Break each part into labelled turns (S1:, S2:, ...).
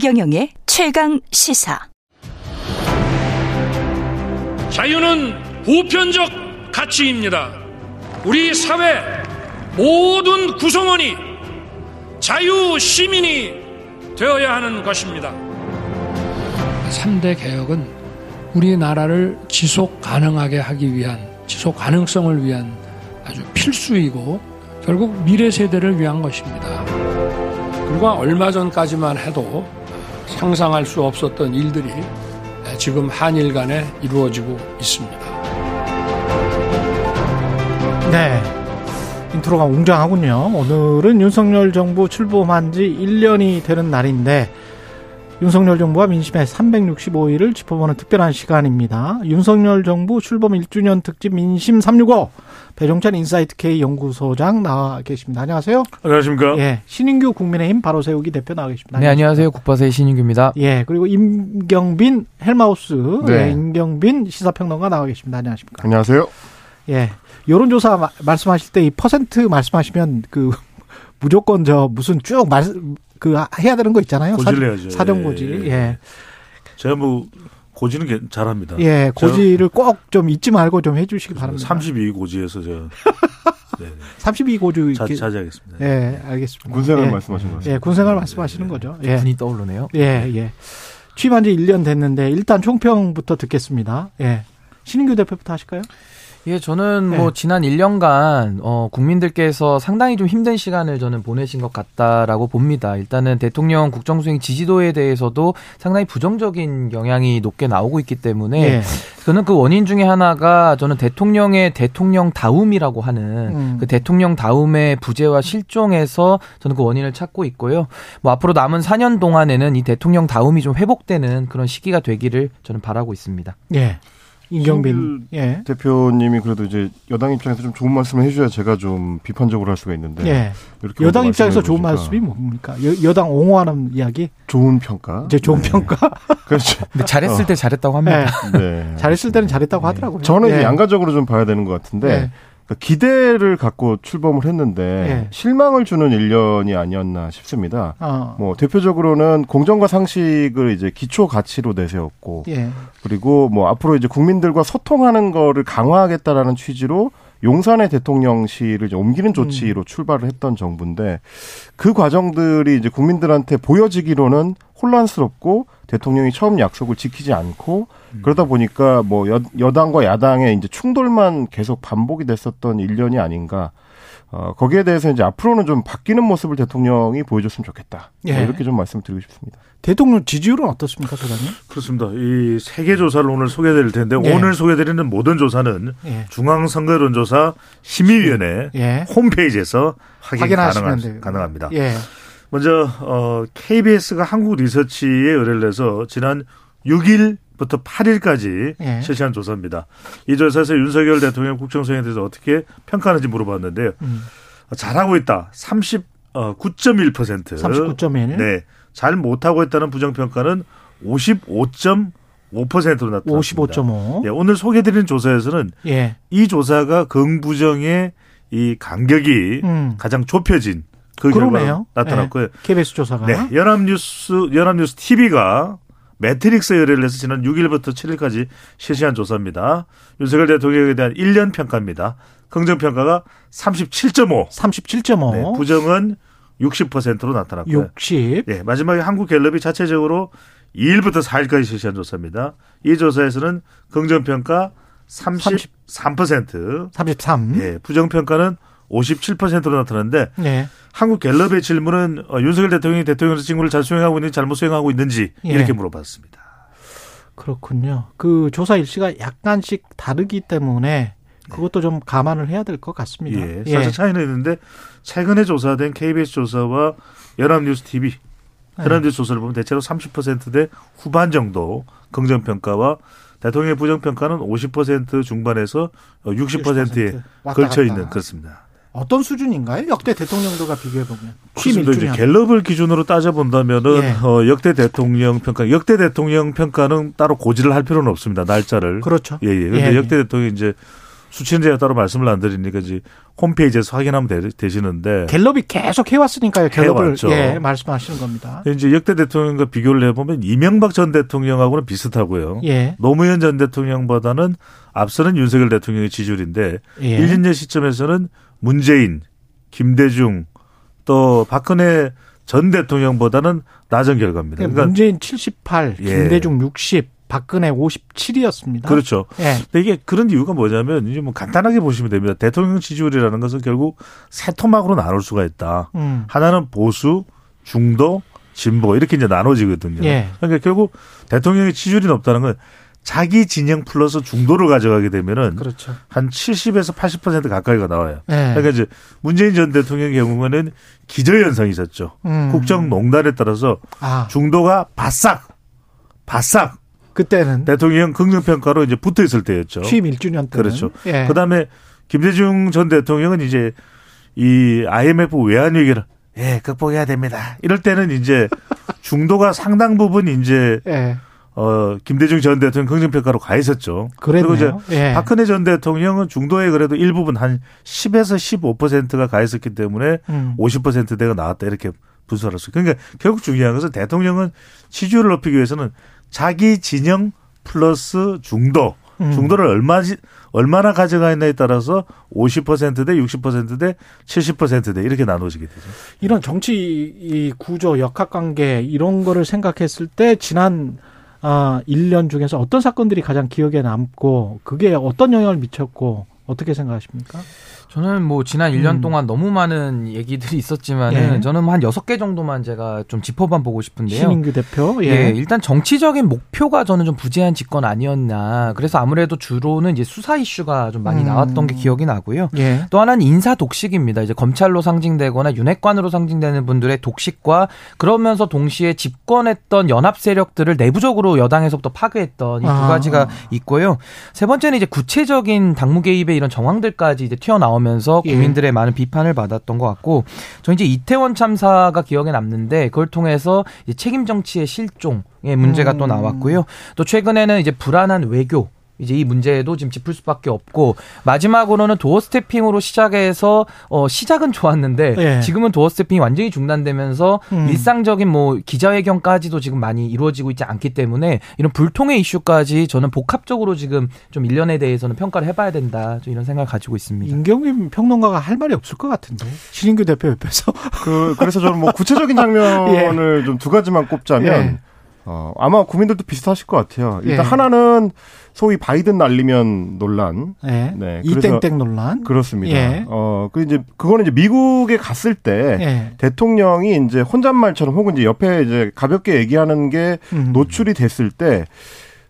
S1: 최경영의 최강 시사.
S2: 자유는 보편적 가치입니다. 우리 사회 모든 구성원이 자유 시민이 되어야 하는 것입니다.
S3: 3대 개혁은 우리나라를 지속 가능하게 하기 위한 지속 가능성을 위한 아주 필수이고 결국 미래 세대를 위한 것입니다. 불과 얼마 전까지만 해도 상상할 수 없었던 일들이 지금 한일 간에 이루어지고 있습니다.
S4: 네. 인트로가 웅장하군요. 오늘은 윤석열 정부 출범한 지 1년이 되는 날인데 윤석열 정부와 민심의 365일을 짚어보는 특별한 시간입니다. 윤석열 정부 출범 1주년 특집 민심 365 배종찬 인사이트 K 연구소장 나와 계십니다. 안녕하세요.
S5: 안녕하십니까?
S4: 예. 신인규 국민의힘 바로 세우기 대표 나와 계십니다.
S6: 네, 안녕하세요. 국바세의 신인규입니다.
S4: 예. 그리고 임경빈 헬마우스
S7: 네.
S4: 예, 임경빈 시사평론가 나와 계십니다. 안녕하십니까?
S7: 안녕하세요.
S4: 예. 여론조사 마- 말씀하실 때 이 퍼센트 말씀하시면 그 무조건 저 무슨 쭉 말, 그 해야 되는 거 있잖아요. 사-
S5: 고지를
S4: 사전
S5: 해야죠.
S4: 고지.
S5: 예,
S4: 예.
S5: 예. 제가 뭐 고지는 개- 잘합니다.
S4: 예. 고지를 꼭 좀 잊지 말고 좀 해주시기 바랍니다.
S5: 32 고지에서 제가 네,
S4: 32 고주.
S5: 자,
S4: 이렇게-
S5: 자제하겠습니다.
S4: 예, 알겠습니다.
S7: 군생활
S4: 예.
S7: 말씀하신 것 같습니다.
S4: 예, 군생활 말씀하시는 거죠. 예.
S6: 분이 떠오르네요.
S4: 예, 예. 취임한 지 1년 됐는데 일단 총평부터 듣겠습니다. 예. 신인규 대표부터 하실까요?
S6: 예, 저는
S4: 네.
S6: 뭐 지난 1년간 어 국민들께서 상당히 좀 힘든 시간을 저는 보내신 것 같다라고 봅니다. 일단은 대통령 국정수행 지지도에 대해서도 상당히 부정적인 영향이 높게 나오고 있기 때문에
S4: 예.
S6: 저는 그 원인 중에 하나가 저는 대통령의 대통령 다움이라고 하는
S4: 음.
S6: 그 대통령 다움의 부재와 실종에서 저는 그 원인을 찾고 있고요. 뭐 앞으로 남은 4년 동안에는 이 대통령 다움이 좀 회복되는 그런 시기가 되기를 저는 바라고 있습니다.
S4: 예. 임경빈. 예.
S7: 대표님이 그래도 이제 여당 입장에서 좀 좋은 말씀을 해줘야 제가 좀 비판적으로 할 수가 있는데
S4: 예.
S7: 이렇게
S4: 여당 입장에서 좋은 말씀이 뭡니까? 여, 당 옹호하는 이야기?
S7: 좋은 평가.
S4: 이제 좋은
S7: 네.
S4: 평가?
S7: 그렇죠.
S6: 근데 잘했을
S7: 어.
S6: 때 잘했다고 합니다.
S4: 네.
S7: 네.
S4: 잘했을 때는 잘했다고 하더라고요.
S7: 저는 이제
S4: 예.
S7: 양가적으로 좀 봐야 되는 것 같은데
S4: 예.
S7: 그러니까 기대를 갖고 출범을 했는데
S4: 예.
S7: 실망을 주는 1년이 아니었나 싶습니다.
S4: 어.
S7: 뭐 대표적으로는 공정과 상식을 이제 기초 가치로 내세웠고
S4: 예.
S7: 그리고 뭐 앞으로 이제 국민들과 소통하는 거를 강화하겠다라는 취지로 용산의 대통령실을 이제 옮기는 조치로 출발을 했던 정부인데 그 과정들이 이제 국민들한테 보여지기로는 혼란스럽고 대통령이 처음 약속을 지키지 않고 그러다 보니까 뭐 여, 여당과 야당의 이제 충돌만 계속 반복이 됐었던 일년이 아닌가. 어, 거기에 대해서 이제 앞으로는 좀 바뀌는 모습을 대통령이 보여줬으면 좋겠다. 뭐
S4: 예.
S7: 이렇게 좀 말씀드리고 싶습니다.
S4: 대통령 지지율은 어떻습니까, 소장님?
S5: 그렇습니다. 이 세계 조사를 오늘 소개드릴 텐데
S4: 예.
S5: 오늘 소개드리는 모든 조사는
S4: 예.
S5: 중앙선거론조사 심의위원회
S4: 예.
S5: 홈페이지에서 확인. 가능합니다.
S4: 예.
S5: 먼저 어, KBS가 한국 리서치에 의뢰를 해서 지난 6일부터 8일까지
S4: 예.
S5: 실시한 조사입니다. 이 조사에서 윤석열 대통령 국정수행에 대해서 어떻게 평가하는지 물어봤는데요.
S4: 음.
S5: 잘하고 있다. 39.1%. 어,
S4: 39.1.
S5: 네. 잘 못하고 있다는 부정평가는 55.5%로 나타났습니다.
S4: 55.5.
S5: 예, 오늘 소개드린 조사에서는
S4: 예.
S5: 이 조사가 긍부정의 이 간격이
S4: 음.
S5: 가장 좁혀진 그. 결과가 나타났고요.
S4: 예. KBS 조사가.
S5: 네, 연합뉴스 연합뉴스 TV가 매트릭스 의뢰를 해서 지난 6일부터 7일까지 실시한 조사입니다. 윤석열 대통령에 대한 1년 평가입니다. 긍정 평가가 37.5,
S4: 37.5.
S5: 네, 부정은 60%로 나타났고요.
S4: 60.
S5: 예, 마지막에 한국갤럽이 자체적으로 2일부터 4일까지 실시한 조사입니다. 이 조사에서는 긍정 평가 33%,
S4: 33.
S5: 예, 부정 평가는 57%로 나타났는데
S4: 네.
S5: 한국 갤럽의 질문은 어, 윤석열 대통령이 대통령의 직무를 잘 수행하고 있는지 잘못 수행하고 있는지
S4: 예.
S5: 이렇게 물어봤습니다.
S4: 그렇군요. 그 조사 일시가 약간씩 다르기 때문에 그것도 좀 감안을 해야 될 것 같습니다.
S5: 예, 사실 차이는 있는데 최근에 조사된 KBS 조사와 연합뉴스 TV,
S4: 네.
S5: 연합뉴스 조사를 보면 대체로 30%대 후반 정도 긍정 평가와 대통령의 부정 평가는 50% 중반에서 60%에
S4: 왔다
S5: 걸쳐
S4: 갔다.
S5: 있는 그렇습니다.
S4: 어떤 수준인가요? 역대 대통령들과 비교해 보면.
S5: 그렇습니다. 이제. 갤럽을 기준으로 따져 본다면은
S4: 예.
S5: 어, 역대 대통령 평가, 역대 대통령 평가는 따로 고지를 할 필요는 없습니다. 날짜를.
S4: 그렇죠.
S5: 예, 예. 근데
S4: 예, 예.
S5: 역대 대통령 이제 수치는 제가 따로 말씀을 안 드리니까 이제 홈페이지에서 확인하면 되, 시는데
S4: 갤럽이 계속 해왔으니까요. 갤럽을
S5: 해왔죠.
S4: 예, 말씀하시는 겁니다.
S5: 이제 역대 대통령과 비교를 해보면 이명박 전 대통령하고는 비슷하고요.
S4: 예,
S5: 노무현 전 대통령보다는 앞서는 윤석열 대통령의 지지율인데
S4: 예.
S5: 1, 2년 시점에서는 문재인, 김대중 또 박근혜 전 대통령보다는 낮은 결과입니다. 그러니까
S4: 문재인 78,
S5: 예.
S4: 김대중 60, 박근혜 57이었습니다.
S5: 그렇죠.
S4: 예.
S5: 근데 이게 그런 이유가 뭐냐면 이제 뭐 간단하게 보시면 됩니다. 대통령 지지율이라는 것은 결국 세 토막으로 나눌 수가 있다.
S4: 음.
S5: 하나는 보수, 중도, 진보 이렇게 이제 나눠지거든요.
S4: 예.
S5: 그러니까 결국 대통령의 지지율이 높다는 건 자기 진영 플러스 중도를 가져가게 되면은
S4: 그렇죠.
S5: 한 70에서 80% 가까이가 나와요.
S4: 예.
S5: 그러니까 이제 문재인 전 대통령의 경우에는 기저현상이 있었죠.
S4: 음.
S5: 국정농단에 따라서
S4: 아,
S5: 중도가 바싹 바싹
S4: 그때는
S5: 대통령 긍정평가로 이제 붙어 있을 때였죠.
S4: 취임 1주년 때는
S5: 그렇죠.
S4: 예.
S5: 그다음에 김대중 전 대통령은 이제 이 IMF 외환 위기를 예 극복해야 됩니다. 이럴 때는 이제 중도가 상당 부분 이제
S4: 예.
S5: 어 김대중 전 대통령 긍정평가로 가 있었죠. 그리고 이제
S4: 그랬네요. 예.
S5: 박근혜 전 대통령은 중도에 그래도 일부분 한 10에서 15%가 가 있었기 때문에
S4: 음.
S5: 50%대가 나왔다 이렇게 분석을 했어요. 그러니까 결국 중요한 것은 대통령은 지지율을 높이기 위해서는 자기 진영 플러스 중도
S4: 음.
S5: 중도를 얼마 얼마나 가져가 있냐에 따라서 50%대, 60%대, 70%대 이렇게 나눠지게 되죠.
S4: 이런 정치 이 구조, 역학 관계 이런 거를 생각했을 때 지난 아 1년 중에서 어떤 사건들이 가장 기억에 남고 그게 어떤 영향을 미쳤고 어떻게 생각하십니까?
S6: 저는 뭐 지난 1년
S4: 음.
S6: 동안 너무 많은 얘기들이 있었지만은
S4: 예.
S6: 저는 한 6개 정도만 제가 좀 짚어만 보고 싶은데요.
S4: 신인규 대표.
S6: 예.
S4: 예.
S6: 일단 정치적인 목표가 저는 좀 부재한 집권 아니었나. 그래서 아무래도 주로는 이제 수사 이슈가 좀 많이
S4: 음.
S6: 나왔던 게 기억이 나고요.
S4: 예.
S6: 또 하나는 인사 독식입니다. 이제 검찰로 상징되거나 윤핵관으로 상징되는 분들의 독식과 그러면서 동시에 집권했던 연합 세력들을 내부적으로 여당에서부터 파괴했던 이두
S4: 아.
S6: 가지가 있고요. 세 번째는 이제 구체적인 당무 개입의 이런 정황들까지 이제 튀어나오면 서
S4: 예.
S6: 국민들의 많은 비판을 받았던 것 같고 저 이제 이태원 참사가 기억에 남는데 그걸 통해서 책임 정치의 실종의 문제가 또
S4: 음.
S6: 나왔고요. 또 최근에는 이제 불안한 외교 이제 이 문제도 지금 짚을 수밖에 없고 마지막으로는 도어 스태핑으로 시작해서 어 시작은 좋았는데
S4: 예.
S6: 지금은 도어 스태핑이 완전히 중단되면서
S4: 음.
S6: 일상적인 뭐 기자회견까지도 지금 많이 이루어지고 있지 않기 때문에 이런 불통의 이슈까지 저는 복합적으로 지금 좀 일련에 대해서는 평가를 해봐야 된다 좀 이런 생각을 가지고 있습니다.
S4: 임경민 평론가가 할 말이 없을 것 같은데 신인규 대표 옆에서
S7: 그 그래서 저는 뭐 구체적인 장면을 좀두 가지만 꼽자면
S4: 예.
S7: 어, 아마 국민들도 비슷하실 것 같아요. 일단
S4: 예.
S7: 하나는 소위 바이든 날리면 논란.
S4: 예.
S7: 네,
S4: 이땡땡 논란.
S7: 그렇습니다.
S4: 예.
S7: 어, 그 이제 그거는 이제 미국에 갔을 때
S4: 예.
S7: 대통령이 이제 혼잣말처럼 혹은 이제 옆에 이제 가볍게 얘기하는 게
S4: 음.
S7: 노출이 됐을 때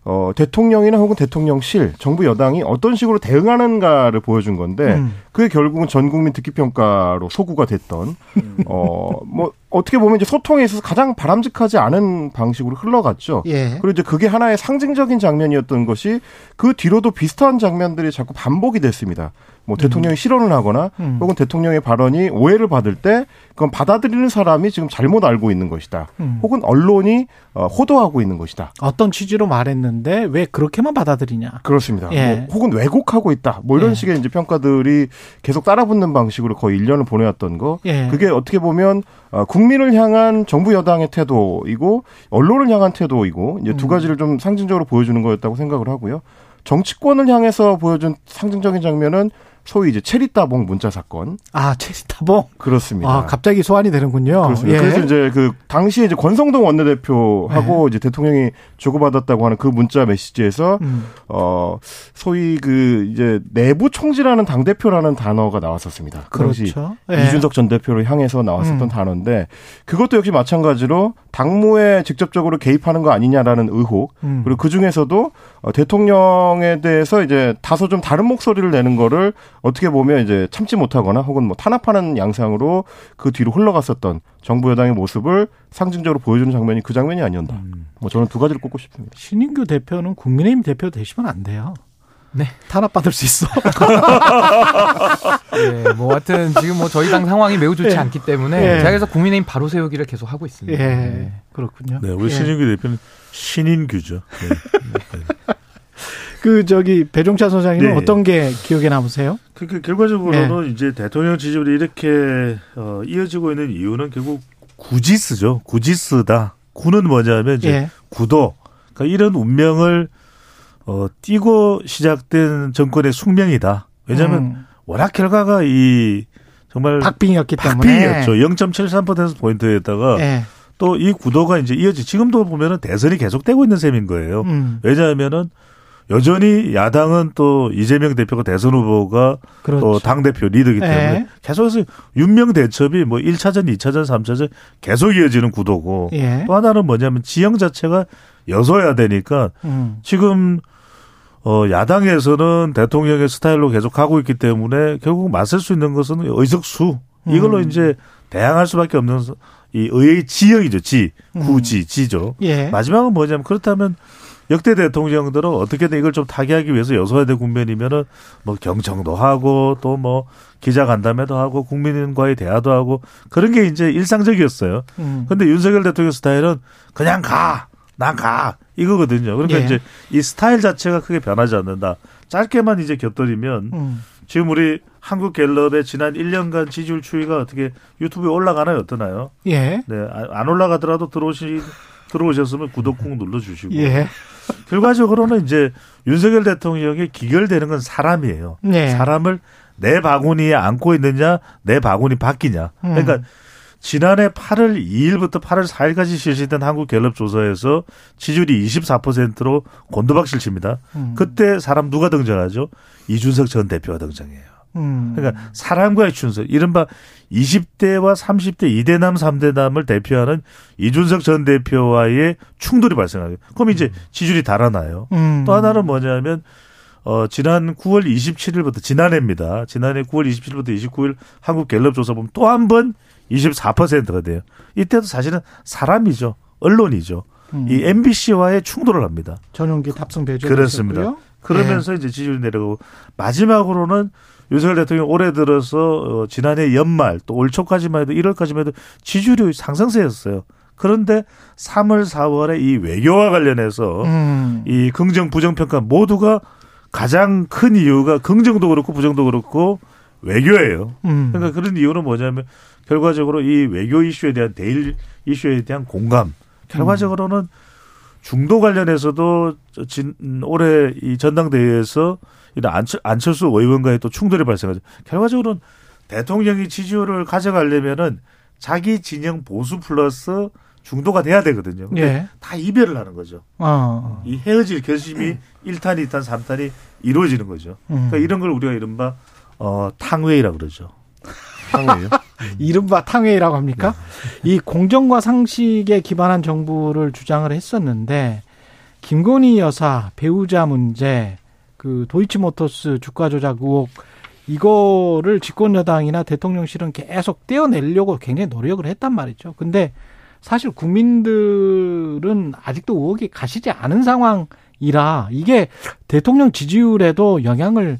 S7: 어, 대통령이나 혹은 대통령실, 정부 여당이 어떤 식으로 대응하는가를 보여준 건데
S4: 음.
S7: 그게 결국은 전 국민 듣기 평가로 소구가 됐던 어, 뭐 어떻게 보면 이제 소통에 있어서 가장 바람직하지 않은 방식으로 흘러갔죠.
S4: 예.
S7: 그리고 이제 그게 하나의 상징적인 장면이었던 것이 그 뒤로도 비슷한 장면들이 자꾸 반복이 됐습니다. 뭐 대통령이 실언을 하거나
S4: 음.
S7: 혹은 대통령의 발언이 오해를 받을 때 그건 받아들이는 사람이 지금 잘못 알고 있는 것이다.
S4: 음.
S7: 혹은 언론이 어, 호도하고 있는 것이다.
S4: 어떤 취지로 말했는데 왜 그렇게만 받아들이냐.
S7: 그렇습니다.
S4: 예.
S7: 뭐 혹은 왜곡하고 있다. 뭐 이런
S4: 예.
S7: 식의 이제 평가들이 계속 따라붙는 방식으로 거의 1년을 보내왔던 거.
S4: 예.
S7: 그게 어떻게 보면 어, 국민을 향한 정부 여당의 태도이고 언론을 향한 태도이고 이제 두
S4: 음.
S7: 가지를 좀 상징적으로 보여주는 거였다고 생각을 하고요. 정치권을 향해서 보여준 상징적인 장면은 소위 이제 체리따봉 문자 사건
S4: 아, 체리타봉.
S7: 그렇습니다.
S4: 아, 갑자기 소환이 되는군요.
S7: 그렇습니다.
S4: 예.
S7: 그래서 이제 그 당시에 이제 권성동 원내대표하고 이제 대통령이 주고받았다고 하는 그 문자 메시지에서
S4: 음.
S7: 어 소위 그 이제 내부 총지라는 당 대표라는 단어가 나왔었습니다. 그 당시
S4: 그렇죠. 예.
S7: 이준석 전 대표를 향해서 나왔었던
S4: 음.
S7: 단어인데 그것도 역시 마찬가지로 당무에 직접적으로 개입하는 거 아니냐라는 의혹
S4: 음.
S7: 그리고 그 중에서도 어, 대통령에 대해서 이제 다소 좀 다른 목소리를 내는 거를 어떻게 보면 이제 참지 못하거나 혹은 뭐 탄압하는 양상으로 그 뒤로 흘러갔었던 정부 여당의 모습을 상징적으로 보여주는 장면이 그 장면이 아니었나.
S5: 음.
S7: 뭐 저는 두 가지를 꼽고 싶습니다.
S4: 신인규 대표는 국민의힘 대표 되시면 안 돼요.
S6: 네.
S4: 탄압받을 수 있어.
S6: 예, 뭐 하여튼 지금 뭐 저희 당 상황이 매우 좋지
S4: 예.
S6: 않기 때문에
S4: 예.
S6: 제가 그래서 국민의힘 바로 세우기를 계속 하고 있습니다.
S4: 예.
S6: 네.
S4: 그렇군요.
S5: 네, 우리
S4: 예.
S5: 신인규 대표는 신인규죠. 네.
S4: 그 저기 배종찬 소장님은
S5: 네.
S4: 어떤 게 기억에 남으세요?
S5: 그, 그 결과적으로는
S4: 네.
S5: 이제 대통령 지지율이 이렇게 어, 이어지고 있는 이유는 결국 구지스죠. 구지스다. 구는 뭐냐면 이제
S4: 예.
S5: 구도. 그러니까 이런 운명을 어, 띄고 시작된 정권의 숙명이다. 왜냐하면
S4: 음,
S5: 워낙 결과가 이 정말
S4: 박빙이었기 때문에
S5: 박빙이었죠. 0.73% 포인트에다가
S4: 예.
S5: 또이 구도가 이제 이어지 지금도 보면은 대선이 계속되고 있는 셈인 거예요.
S4: 음,
S5: 왜냐하면은 여전히 야당은 또 이재명 대표가 대선 후보가
S4: 그렇죠.
S5: 또 당 대표 리더기 때문에
S4: 예.
S5: 계속해서 윤명 대첩이 뭐 1차전, 2차전, 3차전 계속 이어지는 구도고
S4: 예.
S5: 또 하나는 뭐냐면 지형 자체가 여서야 되니까
S4: 음,
S5: 지금 어 야당에서는 대통령의 스타일로 계속 가고 있기 때문에 결국 맞설 수 있는 것은 의석수 이걸로
S4: 음.
S5: 이제 대항할 수밖에 없는 서- 이 의의 지형이죠 지 구지 지죠
S4: 예.
S5: 마지막은 뭐냐면 그렇다면 역대 대통령들은 어떻게든 이걸 좀 타개하기 위해서 여소야대 국면이면은 뭐 경청도 하고 또 뭐 기자 간담회도 하고 국민과의 대화도 하고 그런 게 이제 일상적이었어요.
S4: 음,
S5: 근데 윤석열 대통령 스타일은 그냥 가, 난 가 이거거든요. 그러니까
S4: 예.
S5: 이제 이 스타일 자체가 크게 변하지 않는다. 짧게만 이제 곁들이면
S4: 음,
S5: 지금 우리 한국 갤럽의 지난 1년간 지지율 추이가 어떻게 유튜브에 올라가나요? 어떠나요?
S4: 예.
S5: 네, 아- 안 올라가더라도 들어오시 들어오셨으면 구독 꾹 눌러주시고
S4: 예.
S5: 결과적으로는 이제 윤석열 대통령이 기결되는 건 사람이에요.
S4: 네.
S5: 사람을 내 바구니에 안고 있느냐, 내 바구니 바뀌냐.
S4: 음.
S5: 그러니까 지난해 8월 2일부터 8월 4일까지 실시된 한국 갤럽 조사에서 지지율이 24%로 곤두박질 칩니다.
S4: 음.
S5: 그때 사람 누가 등장하죠? 이준석 전 대표가 등장해요.
S4: 음.
S5: 그러니까 사람과의 춘석, 이른바 20대와 30대 2대남, 3대남을 대표하는 이준석 전 대표와의 충돌이 발생하요. 그럼 이제 지지율이 달아나요.
S4: 음.
S5: 또 하나는 뭐냐면 어 지난 9월 27일부터 지난해입니다. 지난해 9월 27일부터 29일 한국 갤럽 조사 보면 또 한 번 24%가 돼요. 이때도 사실은 사람이죠. 언론이죠.
S4: 음.
S5: 이 MBC와의 충돌을 합니다.
S4: 전용기 탑승 배제
S5: 그렇습니다. 그러면서 이제 지지율이 내려가고 마지막으로는 윤석열 대통령 올해 들어서 어, 지난해 연말 또 올 초까지만 해도 1월까지만 해도 지지율이 상승세였어요. 그런데 3월, 4월에 이 외교와 관련해서
S4: 음.
S5: 이 긍정, 부정 평가 모두가 가장 큰 이유가 긍정도 그렇고 부정도 그렇고 외교예요.
S4: 음.
S5: 그러니까 그런 이유는 뭐냐면 결과적으로 이 외교 이슈에 대한 대일 이슈에 대한 공감. 결과적으로는 중도 관련해서도 저 진, 음, 올해 이 전당대회에서 이런 안철, 안철수 의원과의 또 충돌이 발생하죠. 결과적으로는 대통령이 지지율을 가져가려면은 자기 진영 보수 플러스 중도가 돼야 되거든요.
S4: 예.
S5: 다 이별을 하는 거죠.
S4: 어.
S5: 이 헤어질 결심이 1탄, 2탄, 3탄이 이루어지는 거죠.
S4: 음.
S5: 그러니까 이런 걸 우리가 이른바 어, 탕웨이라 그러죠.
S7: 상회예요.
S4: 이른바 탕웨이라고 합니까? 이 공정과 상식에 기반한 정부를 주장을 했었는데 김건희 여사 배우자 문제, 그 도이치모터스 주가 조작 의혹 이거를 집권 여당이나 대통령실은 계속 떼어내려고 굉장히 노력을 했단 말이죠. 근데 사실 국민들은 아직도 의혹이 가시지 않은 상황이라 이게 대통령 지지율에도 영향을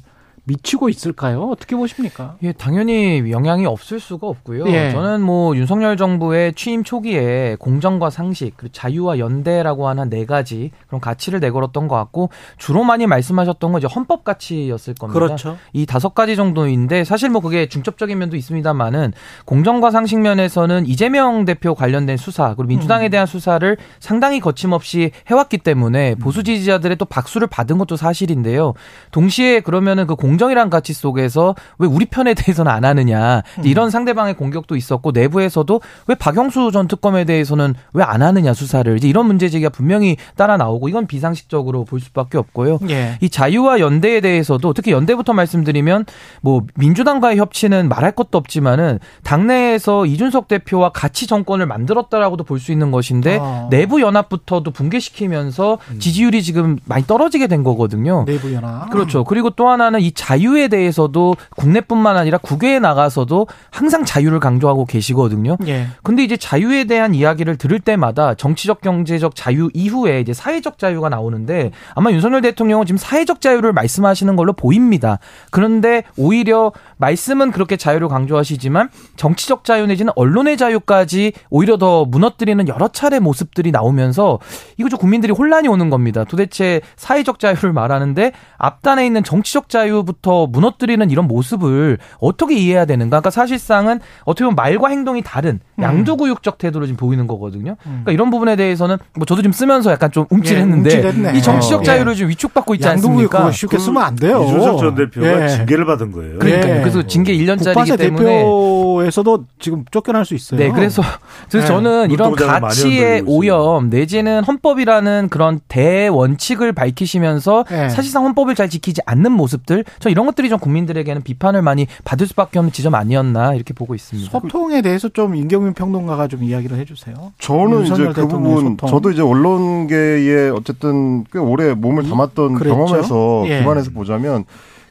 S4: 미치고 있을까요? 어떻게 보십니까?
S6: 예, 당연히 영향이 없을 수가 없고요.
S4: 예.
S6: 저는 뭐 윤석열 정부의 취임 초기에 공정과 상식, 그리고 자유와 연대라고 하는 네 가지 그런 가치를 내걸었던 것 같고 주로 많이 말씀하셨던 건 이제 헌법 가치였을 겁니다.
S4: 그렇죠.
S6: 이 다섯 가지 정도인데 사실 뭐 그게 중첩적인 면도 있습니다만은 공정과 상식 면에서는 이재명 대표 관련된 수사 그리고 민주당에 대한 수사를 상당히 거침없이 해왔기 때문에 보수 지지자들의 또 박수를 받은 것도 사실인데요. 동시에 그러면은 그 공정 이란 가치 속에서 왜 우리 편에 대해서는 안 하느냐 이런 상대방의 공격도 있었고 내부에서도 왜 박영수 전 특검에 대해서는 왜 안 하느냐 수사를 이제 이런 문제 제기가 분명히 따라 나오고 이건 비상식적으로 볼 수밖에 없고요.
S4: 예.
S6: 이 자유와 연대에 대해서도 특히 연대부터 말씀드리면 뭐 민주당과의 협치는 말할 것도 없지만은 당내에서 이준석 대표와 같이 정권을 만들었다라고도 볼 수 있는 것인데
S4: 아.
S6: 내부 연합부터도 붕괴시키면서 지지율이 지금 많이 떨어지게 된 거거든요.
S4: 내부 연합.
S6: 그렇죠. 그리고 또 하나는 자유에 대해서도 국내뿐만 아니라 국외에 나가서도 항상 자유를 강조하고 계시거든요.
S4: 예.
S6: 근데 이제 자유에 대한 이야기를 들을 때마다 정치적 경제적 자유 이후에 이제 사회적 자유가 나오는데 아마 윤석열 대통령은 지금 사회적 자유를 말씀하시는 걸로 보입니다. 그런데 오히려 말씀은 그렇게 자유를 강조하시지만 정치적 자유 내지는 언론의 자유까지 오히려 더 무너뜨리는 여러 차례 모습들이 나오면서 이거 좀 국민들이 혼란이 오는 겁니다. 도대체 사회적 자유를 말하는데 앞단에 있는 정치적 자유 부터 무너뜨리는 이런 모습을 어떻게 이해해야 되는가? 그러니까 사실상은 어떻게 보면 말과 행동이 다른
S4: 음.
S6: 양도구육적 태도로 지금 보이는 거거든요. 그러니까 이런 부분에 대해서는 뭐 저도 지금 쓰면서 약간 좀 움찔했는데
S4: 예.
S6: 이 정치적
S4: 어,
S6: 자유를
S4: 예.
S6: 좀 위축받고 있지 않습니까?
S4: 쉽게 쓰면 안 돼요.
S5: 이준석 전 대표가
S4: 예.
S5: 징계를 받은 거예요.
S6: 그러니까요.
S4: 예.
S6: 그래서 징계 1년짜리이기
S4: 국바세
S6: 때문에
S4: 대표에서도 지금 쫓겨날 수 있어요.
S6: 네, 그래서 그래서
S4: 네.
S6: 저는 이런 가치의. 오염 내지는 헌법이라는 그런 대원칙을 밝히시면서
S4: 네.
S6: 사실상 헌법을 잘 지키지 않는 모습들, 저 이런 것들이 좀 국민들에게는 비판을 많이 받을 수밖에 없는 지점 아니었나 이렇게 보고 있습니다.
S4: 소통에 대해서 좀 임경민 평론가가 좀 이야기를 해주세요.
S7: 저는 이제 그 부분
S4: 소통.
S7: 저도 이제 언론계에 어쨌든 꽤 오래 몸을 담았던
S4: 그랬죠.
S7: 경험에서
S4: 예.
S7: 기반해서 보자면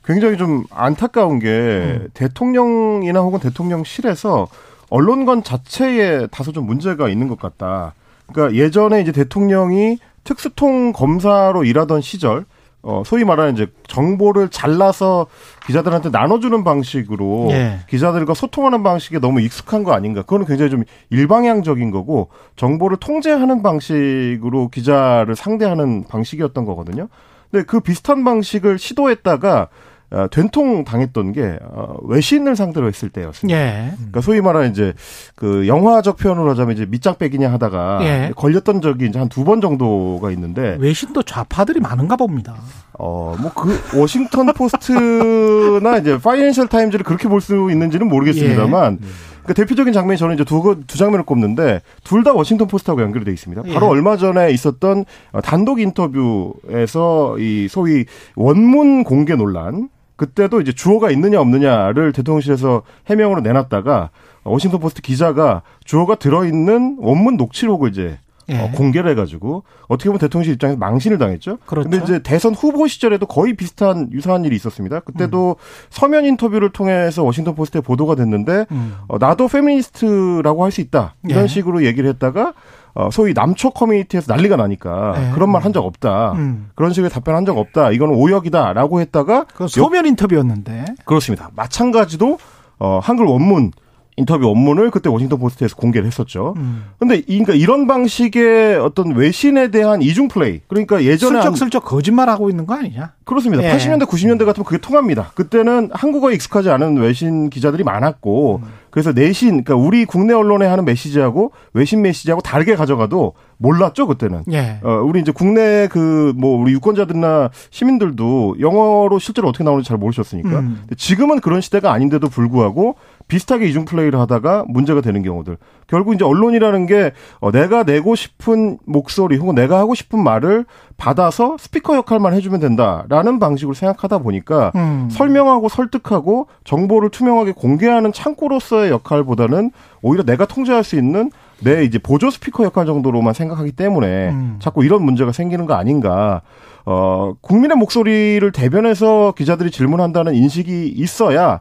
S7: 굉장히 좀 안타까운 게
S4: 음.
S7: 대통령이나 혹은 대통령실에서 언론관 자체에 다소 좀 문제가 있는 것 같다. 그러니까 예전에 이제 대통령이 특수통 검사로 일하던 시절 어, 소위 말하는 이제 정보를 잘라서 기자들한테 나눠주는 방식으로
S4: 예.
S7: 기자들과 소통하는 방식에 너무 익숙한 거 아닌가. 그거는 굉장히 좀 일방향적인 거고 정보를 통제하는 방식으로 기자를 상대하는 방식이었던 거거든요. 근데 그 비슷한 방식을 시도했다가 어, 된통 당했던 게 어, 외신을 상대로 했을 때였습니다.
S4: 예.
S7: 그러니까 소위 말하는 이제 그 영화적 표현으로 하자면 이제 밑장 빼기냐 하다가
S4: 예.
S7: 걸렸던 적이 이제 한 두 번 정도가 있는데
S4: 외신도 좌파들이 많은가 봅니다.
S7: 어, 뭐, 그, 워싱턴 포스트나 이제 파이낸셜 타임즈를 그렇게 볼 수 있는지는 모르겠습니다만,
S4: 예.
S7: 그 대표적인 장면이 저는 이제 두, 거- 두 장면을 꼽는데, 둘 다 워싱턴 포스트하고 연결이 돼 있습니다. 바로
S4: 예.
S7: 얼마 전에 있었던 어, 단독 인터뷰에서 이 소위 원문 공개 논란, 그때도 이제 주어가 있느냐 없느냐를 대통령실에서 해명으로 내놨다가 워싱턴 포스트 기자가 주어가 들어있는 원문 녹취록을 이제
S4: 예.
S7: 어, 공개를 해가지고 어떻게 보면 대통령실 입장에서 망신을 당했죠.
S4: 그렇죠.
S7: 근데 이제 대선 후보 시절에도 거의 비슷한 유사한 일이 있었습니다. 그때도 서면 인터뷰를 통해서 워싱턴 포스트에 보도가 됐는데
S4: 음.
S7: 어, 나도 페미니스트라고 할 수 있다 이런
S4: 예.
S7: 식으로 얘기를 했다가 어, 소위 남초 커뮤니티에서 난리가 나니까
S4: 예.
S7: 그런 말 한 적 없다.
S4: 음.
S7: 그런 식의 답변한 적 없다. 이거는 오역이다라고 했다가
S4: 그 서면 인터뷰였는데.
S7: 그렇습니다. 마찬가지로 어, 한글 원문 인터뷰 원문을 그때 워싱턴 포스트에서 공개를 했었죠.
S4: 음.
S7: 근데 이- 그러니까 이런 방식의 어떤 외신에 대한 이중 플레이. 그러니까 예전에 한-
S4: 슬쩍슬쩍 거짓말하고 있는 거 아니냐?
S7: 그렇습니다.
S4: 예.
S7: 80년대, 90년대 같으면 그게 통합니다. 그때는 한국어에 익숙하지 않은 외신 기자들이 많았고, 그래서 내신, 그러니까 우리 국내 언론에 하는 메시지하고 외신 메시지하고 다르게 가져가도 몰랐죠, 그때는.
S4: 예.
S7: 어, 우리 이제 국내 그, 뭐, 우리 유권자들이나 시민들도 영어로 실제로 어떻게 나오는지 잘 모르셨으니까.
S4: 음.
S7: 지금은 그런 시대가 아닌데도 불구하고 비슷하게 이중 플레이를 하다가 문제가 되는 경우들. 결국 이제 언론이라는 게 어, 내가 내고 싶은 목소리 혹은 내가 하고 싶은 말을 받아서 스피커 역할만 해주면 된다라는 방식으로 생각하다 보니까
S4: 음.
S7: 설명하고 설득하고 정보를 투명하게 공개하는 창구로서의 역할보다는 오히려 내가 통제할 수 있는 내 이제 보조 스피커 역할 정도로만 생각하기 때문에
S4: 음.
S7: 자꾸 이런 문제가 생기는 거 아닌가. 어, 국민의 목소리를 대변해서 기자들이 질문한다는 인식이 있어야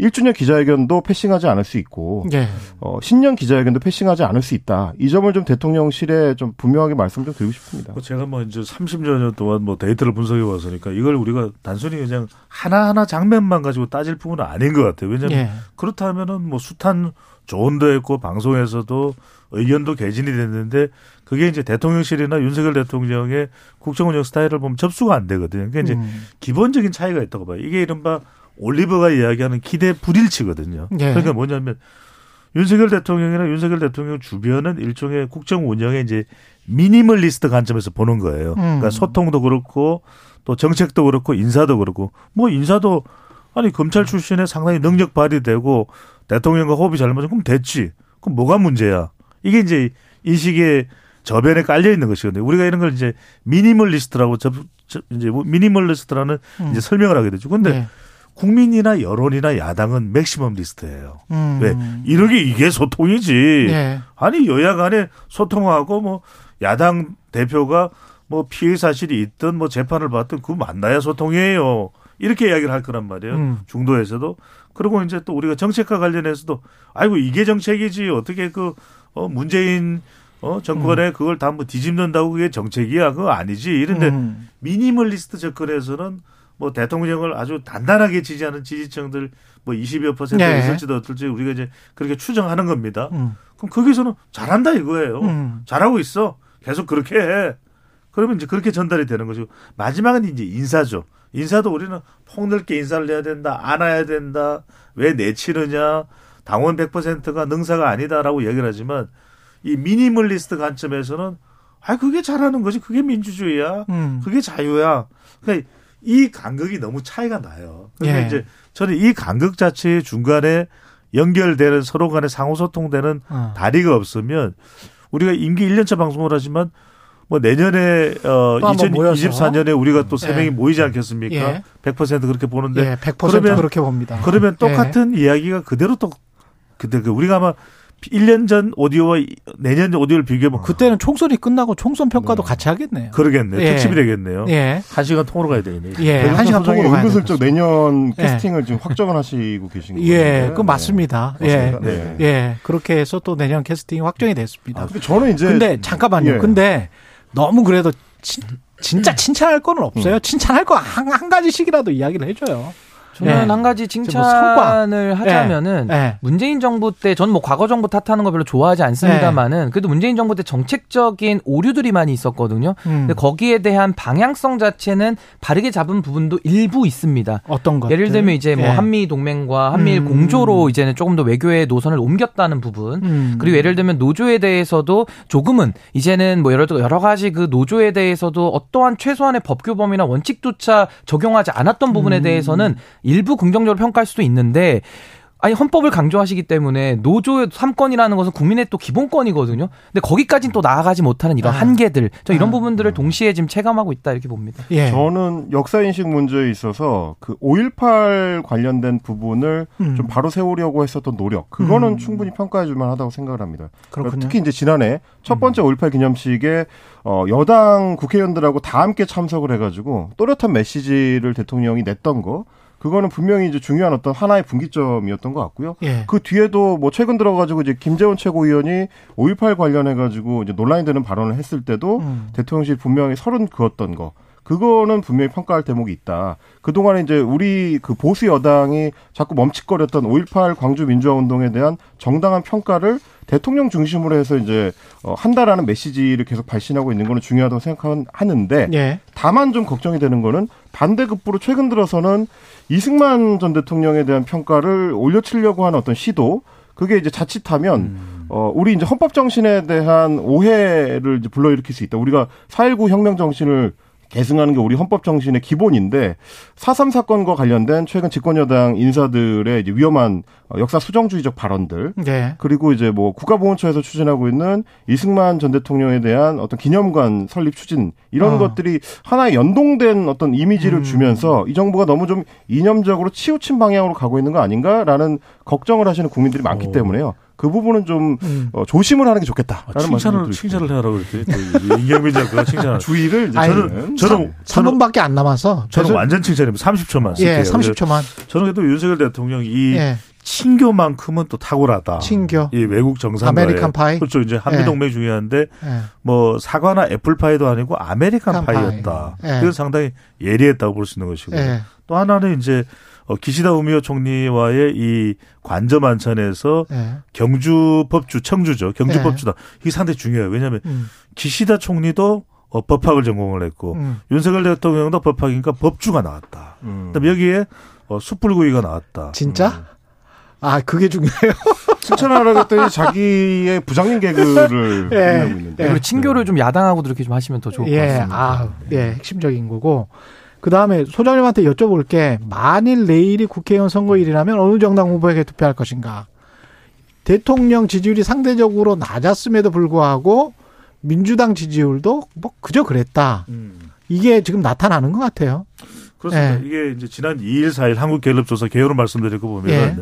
S7: 1주년 기자회견도 패싱하지 않을 수 있고,
S4: 예.
S7: 어, 신년 기자회견도 패싱하지 않을 수 있다. 이 점을 좀 대통령실에 좀 분명하게 말씀 좀 드리고 싶습니다.
S5: 뭐 제가 뭐 이제 30여 년 동안 뭐 데이터를 분석해 왔으니까 이걸 우리가 단순히 그냥 하나하나 장면만 가지고 따질 부분은 아닌 것 같아요. 왜냐하면
S4: 예.
S5: 그렇다면은 뭐 숱한 조언도 했고 방송에서도 의견도 개진이 됐는데 그게 이제 대통령실이나 윤석열 대통령의 국정 운영 스타일을 보면 접수가 안 되거든요. 그게 이제
S4: 음.
S5: 기본적인 차이가 있다고 봐요. 이게 이른바 올리버가 이야기하는 기대 불일치거든요.
S4: 예.
S5: 그러니까 뭐냐면 윤석열 대통령이나 윤석열 대통령 주변은 일종의 국정 운영의 이제 미니멀리스트 관점에서 보는 거예요. 그러니까
S4: 음.
S5: 소통도 그렇고 또 정책도 그렇고 인사도 그렇고 뭐 인사도 아니 검찰 출신에 상당히 능력 발휘되고 대통령과 호흡이 잘 맞으면 그럼 됐지. 그럼 뭐가 문제야? 이게 이제 인식의 저변에 깔려 있는 것이거든요. 우리가 이런 걸 이제 미니멀리스트라고 접, 접- 이제 뭐 minimalist라는
S4: 음.
S5: 이제 설명을 하게 되죠. 근데
S4: 예.
S5: 국민이나 여론이나 야당은 maximalist예요.
S4: 음.
S5: 왜? 이러게 이게 소통이지.
S4: 예.
S5: 아니 여야 간에 소통하고 뭐 야당 대표가 뭐 피해 사실이 있든 뭐 재판을 받든 그거 만나야 소통이에요. 이렇게 이야기를 할 거란 말이에요.
S4: 음.
S5: 중도에서도. 그리고 이제 또 우리가 정책과 관련해서도 아이고 이게 정책이지 어떻게 그 어, 문재인 어, 정권에 그걸 다 뭐 뒤집는다고 그게 정책이야. 그거 아니지. 이런데
S4: 음.
S5: 미니멀리스트 접근에서는 뭐 대통령을 아주 단단하게 지지하는 지지층들 뭐 20여 퍼센트
S4: 네.
S5: 있을지도 어떨지 우리가 이제 그렇게 추정하는 겁니다.
S4: 음.
S5: 그럼 거기서는 잘한다 이거예요.
S4: 음.
S5: 잘하고 있어. 계속 그렇게 해. 그러면 이제 그렇게 전달이 되는 거죠. 마지막은 이제 인사죠. 인사도 우리는 폭넓게 인사를 해야 된다. 안아야 된다. 왜 내치느냐. 당원 100%가 능사가 아니다라고 얘기를 하지만 이 미니멀리스트 관점에서는 아 그게 잘하는 거지. 그게 민주주의야.
S4: 음.
S5: 그게 자유야. 그러니까 이 간극이 너무 차이가 나요. 그러니까
S4: 예.
S5: 이제 저는 이 간극 자체의 중간에 연결되는 서로 간에 상호 소통되는
S4: 어.
S5: 다리가 없으면 우리가 임기 1년차 방송을 하지만 뭐 내년에
S4: 어또 한번 모여서.
S5: 2024년에 우리가 또세
S4: 예.
S5: 명이 모이지 않겠습니까?
S4: 예.
S5: 100% 그렇게 보는데
S4: 예, 100%
S5: 그러면-
S4: 그렇게 봅니다.
S5: 그러면
S4: 예.
S5: 똑같은 이야기가 그대로 또 그때 그 우리가 아마 1년 전 오디오와 이- 내년 오디오를 비교해보면
S4: 그때는 총선이 끝나고 총선 평가도
S7: 네.
S4: 같이 하겠네요.
S5: 그러겠네 요.
S4: 예.
S5: 특집이 되겠네요.
S4: 예.
S5: 한 시간 통으로 가야 되겠네요.
S4: 예.
S7: 배종찬
S4: 한 시간 통으로 가야
S7: 은근슬쩍. 내년
S4: 예.
S7: 캐스팅을 지금 확정을 하시고 계신 거예요.
S4: 예, 그 맞습니다. 예.
S7: 맞습니까? 네.
S4: 예. 그렇게 해서 또 내년 캐스팅이 확정이 됐습니다.
S7: 근데 저는 이제
S4: 근데 잠깐만요.
S7: 예.
S4: 근데 너무 그래도 친, 진짜 칭찬할 거는 없어요. 칭찬할 거 한 한 가지씩이라도 이야기를 해줘요.
S6: 저는
S4: 예.
S6: 한 가지
S4: 뭐.
S6: 칭찬을 하자면은
S4: 예.
S6: 문재인 정부 때전뭐 과거 정부 탓하는 거 별로 좋아하지 않습니다만은 그래도 문재인 정부 때 정책적인 오류들이 많이 있었거든요.
S4: 음.
S6: 근데 거기에 대한 방향성 자체는 바르게 잡은 부분도 일부 있습니다.
S4: 어떤 것?
S6: 예를 들면 이제 뭐
S4: 예.
S6: 한미 동맹과 한미일
S4: 음.
S6: 공조로 이제는 조금 더 외교의 노선을 옮겼다는 부분.
S4: 음.
S6: 그리고 예를 들면 노조에 대해서도 조금은 이제는 뭐 여러 여러 가지 그 노조에 대해서도 어떠한 최소한의 법규범이나 원칙조차 적용하지 않았던 부분에
S4: 음.
S6: 대해서는 일부 긍정적으로 평가할 수도 있는데 아니 헌법을 강조하시기 때문에 노조의 삼권이라는 것은 국민의 또 기본권이거든요. 근데 거기까지는 또 나아가지 못하는 이런
S4: 아.
S6: 한계들, 저 이런
S4: 아.
S6: 부분들을 동시에 지금 체감하고 있다 이렇게 봅니다.
S4: 예.
S7: 저는 역사 인식 문제에 있어서 그 5.18 관련된 부분을
S4: 음.
S7: 좀 바로 세우려고 했었던 노력 그거는
S4: 음.
S7: 충분히 평가해 줄 만하다고 생각을 합니다.
S4: 그렇군요. 음.
S7: 특히 이제 지난해 첫 번째 5.18 기념식에 어 여당 국회의원들하고 다 함께 참석을 해가지고 또렷한 메시지를 대통령이 냈던 거 그거는 분명히 이제 중요한 어떤 하나의 분기점이었던 것 같고요.
S4: 예.
S7: 그 뒤에도 뭐 최근 들어가지고 이제 김재원 최고위원이 5.18 관련해가지고 이제 논란이 되는 발언을 했을 때도
S4: 음.
S7: 대통령실 분명히 서른 그었던 거. 그거는 분명히 평가할 대목이 있다. 그동안에 이제 우리 그 보수 여당이 자꾸 멈칫거렸던 5.18 광주 민주화 운동에 대한 정당한 평가를 대통령 중심으로 해서 이제 어, 한다라는 메시지를 계속 발신하고 있는 거는 중요하다고 생각하는데
S4: 예.
S7: 다만 좀 걱정이 되는 거는 반대급부로 최근 들어서는 이승만 전 대통령에 대한 평가를 올려치려고 하는 어떤 시도 그게 이제 자칫하면 어 우리 이제 헌법 정신에 대한 오해를 이제 불러일으킬 수 있다. 우리가 4.19 혁명 정신을 계승하는 게 우리 헌법 정신의 기본인데 4.3 사건과 관련된 최근 집권 여당 인사들의 이제 위험한 어, 역사 수정주의적 발언들
S4: 예.
S7: 그리고 이제 뭐 국가보훈처에서 추진하고 있는 이승만 전 대통령에 대한 어떤 기념관 설립 추진 이런
S4: 어.
S7: 것들이 하나의 연동된 어떤 이미지를
S4: 음.
S7: 주면서 이 정부가 너무 좀 이념적으로 치우친 방향으로 가고 있는 거 아닌가라는 걱정을 하시는 국민들이 많기
S5: 오.
S7: 때문에요. 그 부분은 좀
S4: 음.
S7: 어, 조심을 하는 게 좋겠다라는
S5: 아, 칭찬을 칭찬을. 해라고 그랬더니 또 임경빈 작가가 칭찬을.
S7: 주의를 이제
S4: 아니,
S7: 저는
S5: 저는 저는
S4: 3분밖에 안 남아서
S5: 저는
S4: 죄송-
S5: 완전 칭찬입니다. 30초만 쓸게요.
S4: 예, 30초만.
S5: 저는 그래도 윤석열 대통령이 이
S4: 예.
S5: 친교만큼은 또 탁월하다.
S4: 친교.
S5: 이 외국 정상과의
S4: American Pie.
S5: 그렇죠. 이제 한미
S4: 예.
S5: 동맹 중요한데
S4: 예.
S5: 뭐 사과나 애플 파이도 아니고
S4: American
S5: American Pie였다.
S4: Pie. 예.
S5: 그래서 상당히 예리했다고 볼 수 있는 것이고
S4: 예.
S5: 또 하나는 이제 어, 기시다 우미오 총리와의 이 관저 만찬에서
S4: 예.
S5: 경주 법 주 청주죠. 경주
S4: 예.
S5: 법주다. 이게 상당히 중요해요. 왜냐하면
S4: 음.
S5: 기시다 총리도 어, 법학을 전공을 했고
S4: 음.
S5: 윤석열 대통령도 법학이니까 법주가 나왔다.
S7: 음.
S5: 그다음에 여기에 어, 숯불구이가 나왔다.
S4: 진짜? 아, 그게 중요해요.
S7: 칭찬하라고 했더니 자기의 부장님 개그를
S4: 예.
S7: 하고 있는데
S4: 예.
S6: 그리고 친교를 좀 야당하고도 이렇게 좀 하시면 더 좋을 것
S4: 예,
S6: 같습니다.
S4: 아, 예, 핵심적인 거고. 그 다음에 소장님한테 여쭤볼 게, 만일 내일이 국회의원 선거일이라면 어느 정당 후보에게 투표할 것인가? 대통령 지지율이 상대적으로 낮았음에도 불구하고, 민주당 지지율도 뭐 그저 그랬다.
S5: 음.
S4: 이게 지금 나타나는 것 같아요.
S5: 그렇습니다.
S4: 예.
S5: 이게 이제 지난 2일, 4일 한국갤럽조사 개요를 말씀드리고 보면
S4: 예.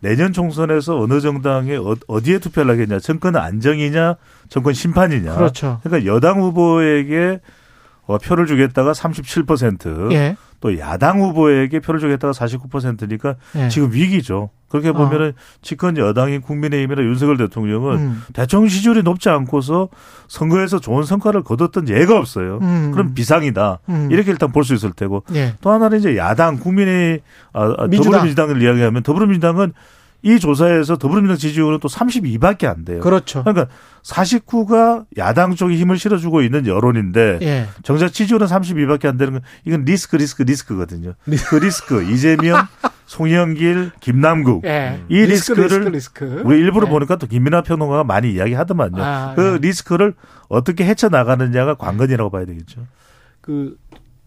S5: 내년 총선에서 어느 정당에 어- 어디에 투표를 하겠냐. 정권 안정이냐, 정권 심판이냐.
S4: 그렇죠.
S5: 그러니까 여당 후보에게 어, 표를 주겠다가 37%,
S4: 예.
S5: 또 야당 후보에게 표를 주겠다가 49%니까
S4: 예.
S5: 지금 위기죠. 그렇게 보면은 집권 여당인 국민의힘이나 윤석열 대통령은
S4: 음.
S5: 대통령 지지율이 높지 않고서 선거에서 좋은 성과를 거뒀던 예가 없어요.
S4: 음.
S5: 그럼 비상이다.
S4: 음.
S5: 이렇게 일단 볼 수 있을 테고
S4: 예.
S5: 또 하나는 이제 야당 국민의 아, 아,
S4: 민주당.
S5: 더불어민주당을 이야기하면 더불어민주당은 이 조사에서 더불어민주당 지지율은 또 32밖에 안 돼요.
S4: 그렇죠.
S5: 그러니까 49가 야당 쪽에 힘을 실어주고 있는 여론인데
S4: 예.
S5: 정작 지지율은 32밖에 안 되는 건 이건 리스크 리스크 리스크거든요. 그 리스크 이재명, 송영길, 김남국
S4: 예.
S5: 이 리스크를
S4: 리스크, 리스크.
S5: 우리 일부러
S4: 예.
S5: 보니까 또 김민하 평론가가 많이 이야기하더만요.
S4: 아,
S5: 그
S4: 예.
S5: 리스크를 어떻게 헤쳐 나가느냐가 관건이라고 봐야 되겠죠.
S4: 그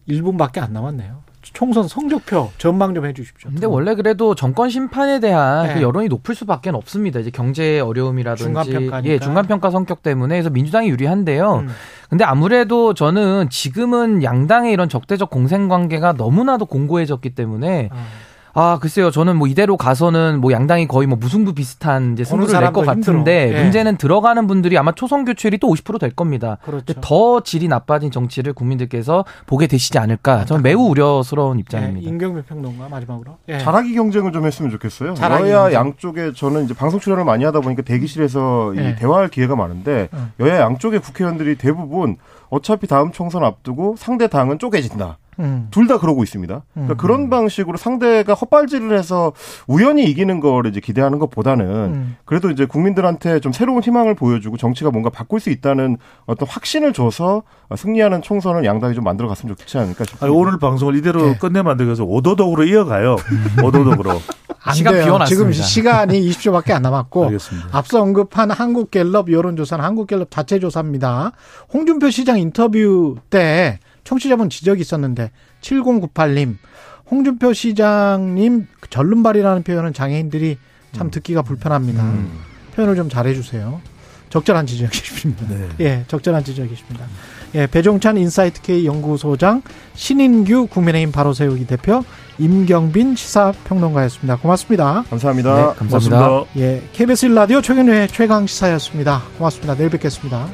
S4: 1분밖에 안 남았네요. 총선 성적표 전망 좀 해주십시오.
S6: 근데 원래 그래도 정권 심판에 대한
S4: 네.
S6: 그 여론이 높을 수밖에 없습니다. 이제 경제 어려움이라든지
S4: 중간평가니까.
S6: 예, 중간평가 성격 때문에 그래서 민주당이 유리한데요.
S4: 음.
S6: 근데 아무래도 저는 지금은 양당의 이런 적대적 공생 관계가 너무나도 공고해졌기 때문에
S4: 아,
S6: 아 글쎄요 저는 뭐 이대로 가서는 뭐 양당이 거의 뭐 무승부 비슷한 이제 승부를 낼것
S4: 힘들어.
S6: 같은데
S4: 예.
S6: 문제는 들어가는 분들이 아마 초선 교체율이 또 50%될 겁니다.
S4: 그렇죠.
S6: 더 질이 나빠진 정치를 국민들께서 보게 되시지 않을까 저는 매우 우려스러운
S4: 예,
S6: 입장입니다.
S4: 임경배 평론가 마지막으로. 예.
S7: 잘하기 경쟁을 좀 했으면 좋겠어요.
S4: 잘하기
S7: 여야
S4: 경쟁.
S7: 양쪽에 저는 이제 방송 출연을 많이 하다 보니까 대기실에서
S4: 네.
S7: 이 대화할 기회가 많은데
S4: 음.
S7: 여야 양쪽의 국회의원들이 대부분 어차피 다음 총선 앞두고 상대 당은 쪼개진다.
S4: 음.
S7: 둘다 그러고 있습니다. 그러니까
S4: 음.
S7: 그런 방식으로 상대가 헛발질을 해서 우연히 이기는 거를 이제 기대하는 것보다는
S4: 음.
S7: 그래도 이제 국민들한테 좀 새로운 희망을 보여주고 정치가 뭔가 바꿀 수 있다는 어떤 확신을 줘서 승리하는 총선을 양당이 좀 만들어 갔으면 좋지 않을까 싶습니다.
S5: 아니, 오늘 방송을 이대로
S4: 예.
S5: 끝내 만들어서 오도독으로 이어가요. 오도독으로.
S4: 안
S6: 시간. 비워놨습니다.
S4: 지금 시간이 20초밖에 안 남았고
S5: 알겠습니다.
S4: 앞서 언급한 한국갤럽 여론조사는 한국갤럽 자체 조사입니다. 홍준표 시장 인터뷰 때 청취자분 지적이 있었는데 7098님 홍준표 시장님 전륜발이라는 표현은 장애인들이 참 듣기가 불편합니다. 표현을 좀 잘해주세요. 적절한 지적이십니다.
S5: 네.
S4: 예, 적절한 지적이십니다. 예, 배종찬 인사이트 K 연구소장, 신인규 국민의힘 바로 세우기 대표, 임경빈 시사평론가였습니다. 고맙습니다.
S7: 감사합니다.
S6: 네, 감사합니다.
S5: 고맙습니다.
S4: 예, KBS 1라디오 최경영의 최강 시사였습니다. 고맙습니다. 내일 뵙겠습니다.